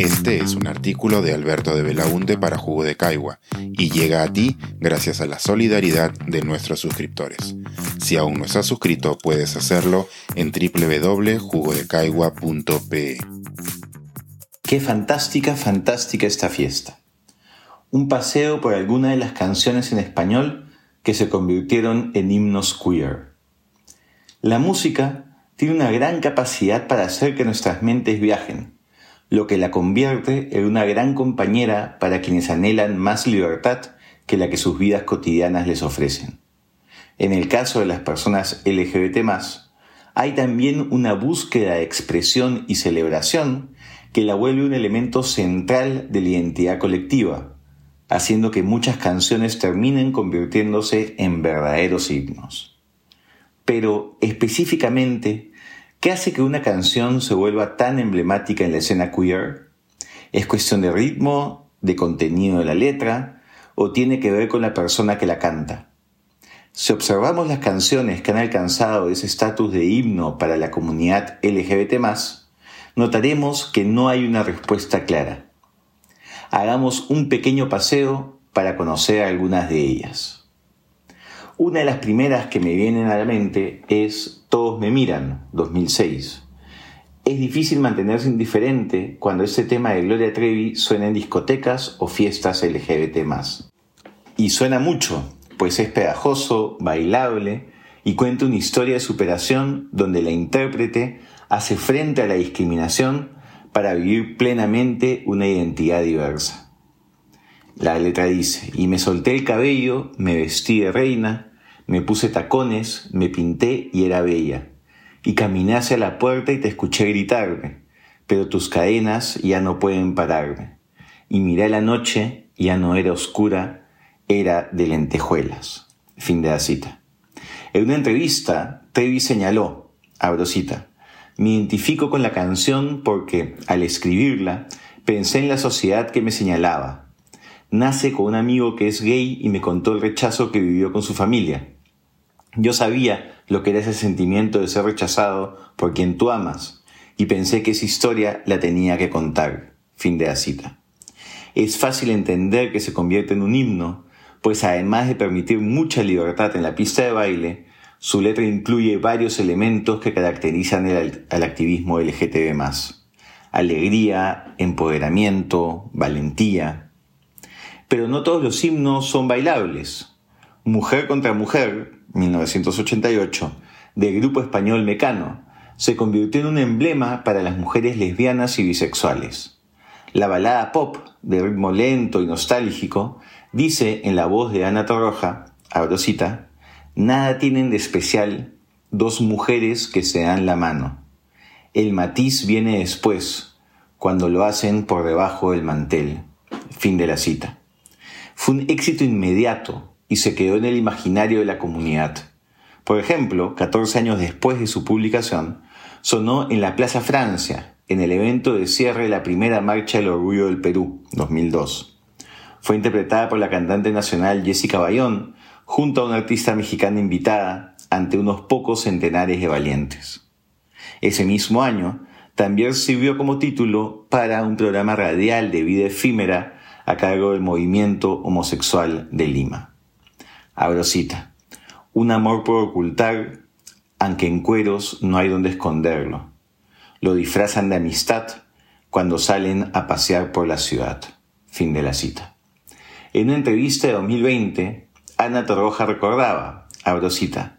Este es un artículo de Alberto de Belaunte para Jugo de Caigua y llega a ti gracias a la solidaridad de nuestros suscriptores. Si aún no estás suscrito, puedes hacerlo en www.jugodecaigua.pe. Qué fantástica, fantástica esta fiesta. Un paseo por alguna de las canciones en español que se convirtieron en himnos queer. La música tiene una gran capacidad para hacer que nuestras mentes viajen lo que la convierte en una gran compañera para quienes anhelan más libertad que la que sus vidas cotidianas les ofrecen. En el caso de las personas LGBT hay también una búsqueda de expresión y celebración que la vuelve un elemento central de la identidad colectiva, haciendo que muchas canciones terminen convirtiéndose en verdaderos himnos. Pero específicamente, ¿Qué hace que una canción se vuelva tan emblemática en la escena queer? ¿Es cuestión de ritmo, de contenido de la letra, o tiene que ver con la persona que la canta? Si observamos las canciones que han alcanzado ese estatus de himno para la comunidad LGBT, notaremos que no hay una respuesta clara. Hagamos un pequeño paseo para conocer algunas de ellas. Una de las primeras que me vienen a la mente es Todos me miran, 2006. Es difícil mantenerse indiferente cuando ese tema de Gloria Trevi suena en discotecas o fiestas LGBT. Y suena mucho, pues es pegajoso, bailable y cuenta una historia de superación donde la intérprete hace frente a la discriminación para vivir plenamente una identidad diversa. La letra dice, y me solté el cabello, me vestí de reina, me puse tacones, me pinté y era bella. Y caminé hacia la puerta y te escuché gritarme, pero tus cadenas ya no pueden pararme. Y miré la noche, ya no era oscura, era de lentejuelas. Fin de la cita. En una entrevista, Trevi señaló, abro cita, me identifico con la canción porque, al escribirla, pensé en la sociedad que me señalaba. Nace con un amigo que es gay y me contó el rechazo que vivió con su familia. Yo sabía lo que era ese sentimiento de ser rechazado por quien tú amas y pensé que esa historia la tenía que contar. Fin de la cita. Es fácil entender que se convierte en un himno, pues además de permitir mucha libertad en la pista de baile, su letra incluye varios elementos que caracterizan al activismo LGTB+. Alegría, empoderamiento, valentía. Pero no todos los himnos son bailables. Mujer contra Mujer, 1988, del grupo español Mecano, se convirtió en un emblema para las mujeres lesbianas y bisexuales. La balada pop, de ritmo lento y nostálgico, dice en la voz de Ana Torroja, abrosita, nada tienen de especial dos mujeres que se dan la mano. El matiz viene después, cuando lo hacen por debajo del mantel. Fin de la cita. Fue un éxito inmediato y se quedó en el imaginario de la comunidad. Por ejemplo, 14 años después de su publicación, sonó en la Plaza Francia, en el evento de cierre de la primera Marcha del Orgullo del Perú, 2002. Fue interpretada por la cantante nacional Jessica Bayón, junto a una artista mexicana invitada, ante unos pocos centenares de valientes. Ese mismo año, también sirvió como título para un programa radial de vida efímera a cargo del movimiento homosexual de Lima. Abro cita. Un amor por ocultar, aunque en cueros no hay donde esconderlo. Lo disfrazan de amistad cuando salen a pasear por la ciudad. Fin de la cita. En una entrevista de 2020, Ana Torroja recordaba, abro cita,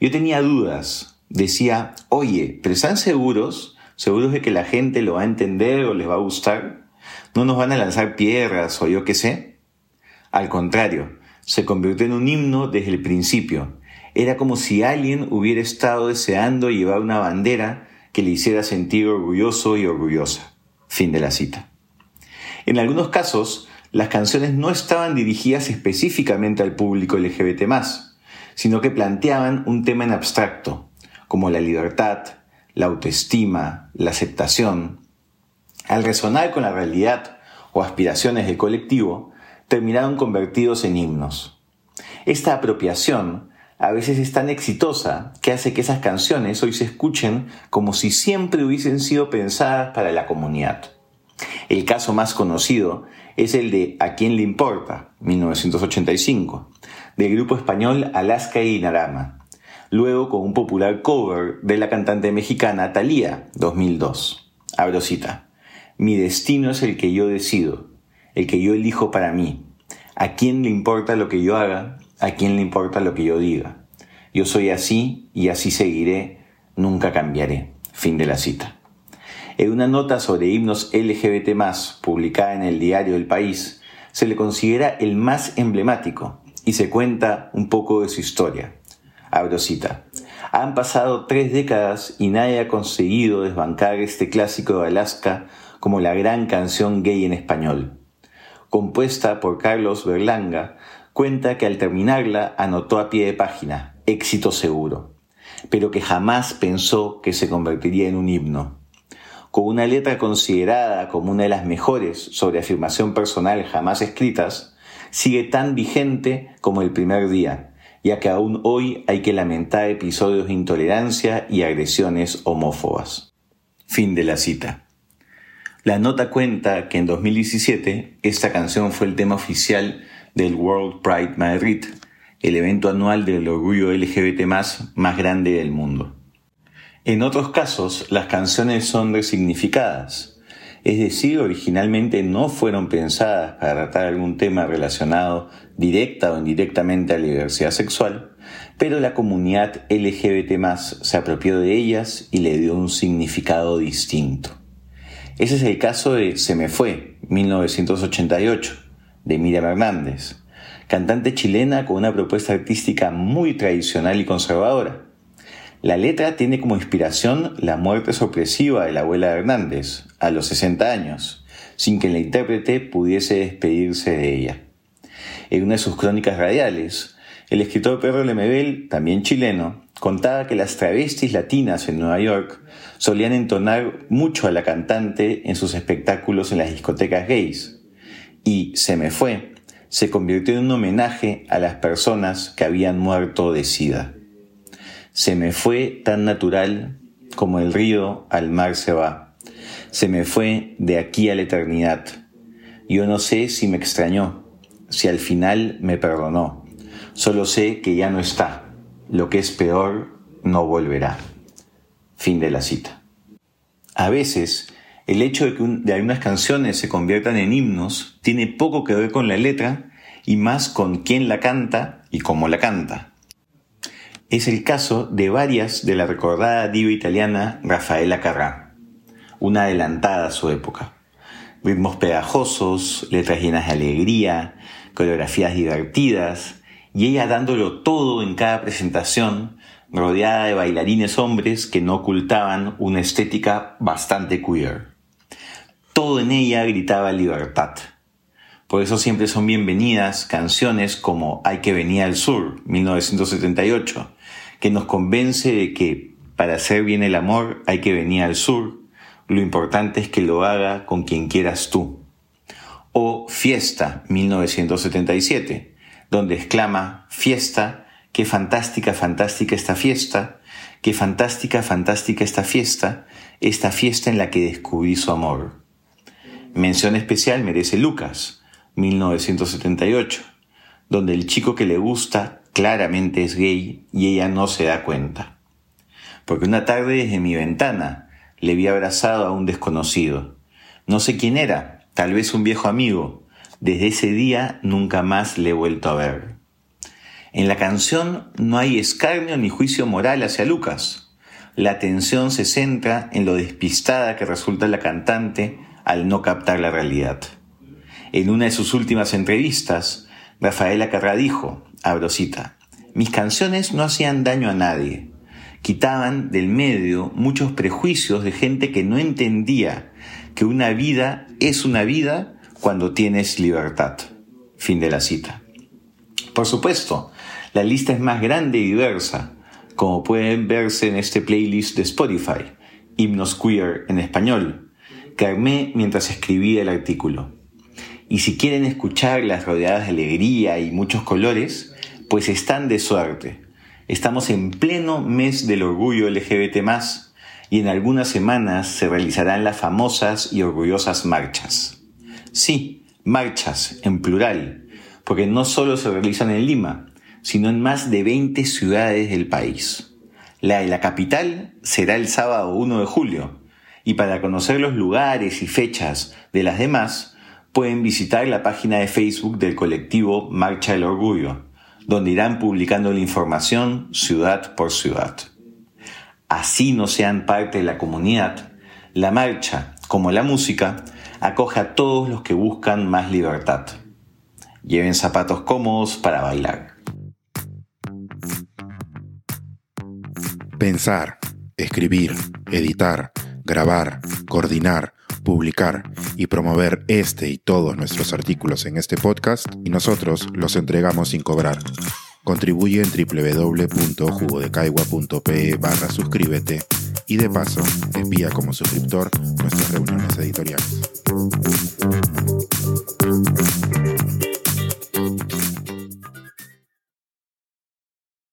yo tenía dudas, decía, oye, pero ¿están seguros? ¿Seguros de que la gente lo va a entender o les va a gustar? ¿No nos van a lanzar piedras o yo qué sé? Al contrario, se convirtió en un himno desde el principio. Era como si alguien hubiera estado deseando llevar una bandera que le hiciera sentir orgulloso y orgullosa. Fin de la cita. En algunos casos, las canciones no estaban dirigidas específicamente al público LGBT, sino que planteaban un tema en abstracto, como la libertad, la autoestima, la aceptación. Al resonar con la realidad o aspiraciones del colectivo, terminaron convertidos en himnos. Esta apropiación a veces es tan exitosa que hace que esas canciones hoy se escuchen como si siempre hubiesen sido pensadas para la comunidad. El caso más conocido es el de A quién le importa, 1985, del grupo español Alaska y Narama, luego con un popular cover de la cantante mexicana Thalía, 2002. Abro cita. Mi destino es el que yo decido, el que yo elijo para mí. ¿A quién le importa lo que yo haga? ¿A quién le importa lo que yo diga? Yo soy así y así seguiré, nunca cambiaré. Fin de la cita. En una nota sobre himnos LGBT, publicada en el diario El País, se le considera el más emblemático y se cuenta un poco de su historia. Abro cita. Han pasado tres décadas y nadie ha conseguido desbancar este clásico de Alaska como la gran canción gay en español. Compuesta por Carlos Berlanga, cuenta que al terminarla anotó a pie de página, éxito seguro, pero que jamás pensó que se convertiría en un himno con una letra considerada como una de las mejores sobre afirmación personal jamás escritas, sigue tan vigente como el primer día, ya que aún hoy hay que lamentar episodios de intolerancia y agresiones homófobas. Fin de la cita. La nota cuenta que en 2017 esta canción fue el tema oficial del World Pride Madrid, el evento anual del orgullo LGBT más grande del mundo. En otros casos, las canciones son resignificadas, es decir, originalmente no fueron pensadas para tratar algún tema relacionado directa o indirectamente a la diversidad sexual, pero la comunidad LGBT se apropió de ellas y le dio un significado distinto. Ese es el caso de Se me fue, 1988, de Miriam Hernández, cantante chilena con una propuesta artística muy tradicional y conservadora la letra tiene como inspiración la muerte sorpresiva de la abuela de Hernández, a los 60 años, sin que la intérprete pudiese despedirse de ella. En una de sus crónicas radiales, el escritor Pedro Lemebel, también chileno, contaba que las travestis latinas en Nueva York solían entonar mucho a la cantante en sus espectáculos en las discotecas gays. Y Se me fue se convirtió en un homenaje a las personas que habían muerto de sida. Se me fue tan natural como el río al mar se va. Se me fue de aquí a la eternidad. Yo no sé si me extrañó, si al final me perdonó. Solo sé que ya no está. Lo que es peor no volverá. Fin de la cita. A veces, el hecho de que de algunas canciones se conviertan en himnos tiene poco que ver con la letra y más con quién la canta y cómo la canta es el caso de varias de la recordada diva italiana Rafaela Carrà, una adelantada a su época. Ritmos pegajosos, letras llenas de alegría, coreografías divertidas, y ella dándolo todo en cada presentación, rodeada de bailarines hombres que no ocultaban una estética bastante queer. Todo en ella gritaba libertad. Por eso siempre son bienvenidas canciones como Hay que venir al sur, 1978, que nos convence de que para hacer bien el amor hay que venir al sur, lo importante es que lo haga con quien quieras tú. O Fiesta, 1977, donde exclama, Fiesta, qué fantástica, fantástica esta fiesta, qué fantástica, fantástica esta fiesta, esta fiesta en la que descubrí su amor. Mención especial merece Lucas, 1978, donde el chico que le gusta claramente es gay y ella no se da cuenta. Porque una tarde desde mi ventana le vi abrazado a un desconocido. No sé quién era, tal vez un viejo amigo. Desde ese día nunca más le he vuelto a ver. En la canción no hay escarnio ni juicio moral hacia Lucas. La atención se centra en lo despistada que resulta la cantante al no captar la realidad. En una de sus últimas entrevistas, Rafaela Carrá dijo, abro mis canciones no hacían daño a nadie, quitaban del medio muchos prejuicios de gente que no entendía que una vida es una vida cuando tienes libertad. Fin de la cita. Por supuesto, la lista es más grande y diversa, como pueden verse en este playlist de Spotify, Himnos Queer en español, que armé mientras escribía el artículo. Y si quieren escuchar las rodeadas de alegría y muchos colores, pues están de suerte. Estamos en pleno mes del orgullo LGBT y en algunas semanas se realizarán las famosas y orgullosas marchas. Sí, marchas, en plural, porque no solo se realizan en Lima, sino en más de 20 ciudades del país. La de la capital será el sábado 1 de julio, y para conocer los lugares y fechas de las demás, pueden visitar la página de Facebook del colectivo Marcha del Orgullo, donde irán publicando la información ciudad por ciudad. Así no sean parte de la comunidad, la marcha, como la música, acoge a todos los que buscan más libertad. Lleven zapatos cómodos para bailar. Pensar, escribir, editar, grabar, coordinar, publicar y promover este y todos nuestros artículos en este podcast y nosotros los entregamos sin cobrar. Contribuye en www.jugodecaigua.pe barra suscríbete y de paso envía como suscriptor nuestras reuniones editoriales.